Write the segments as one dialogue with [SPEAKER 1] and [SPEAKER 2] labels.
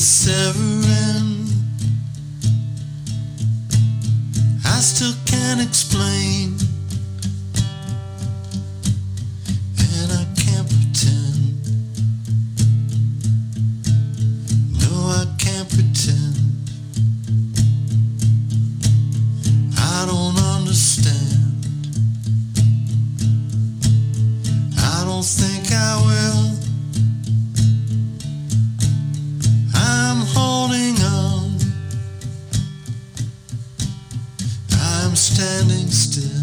[SPEAKER 1] Severin, I still can't explain. I'm standing still.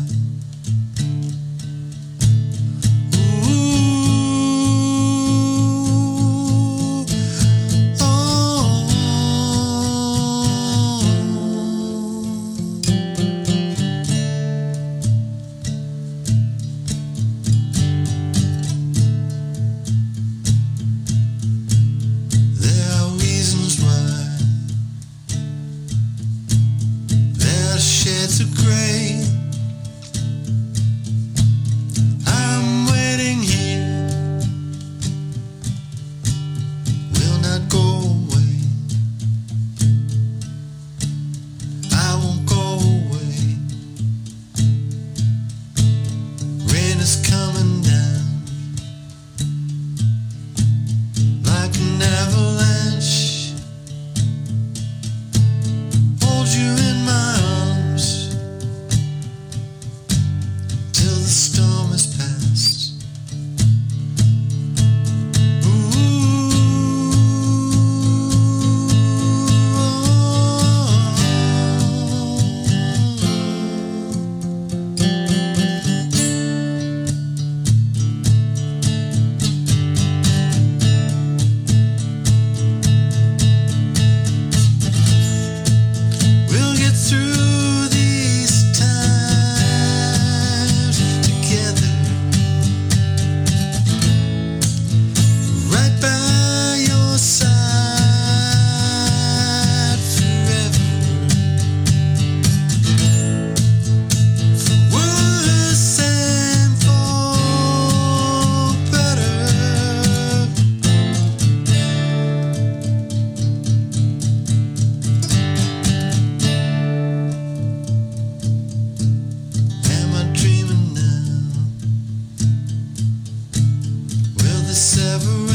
[SPEAKER 1] Seven.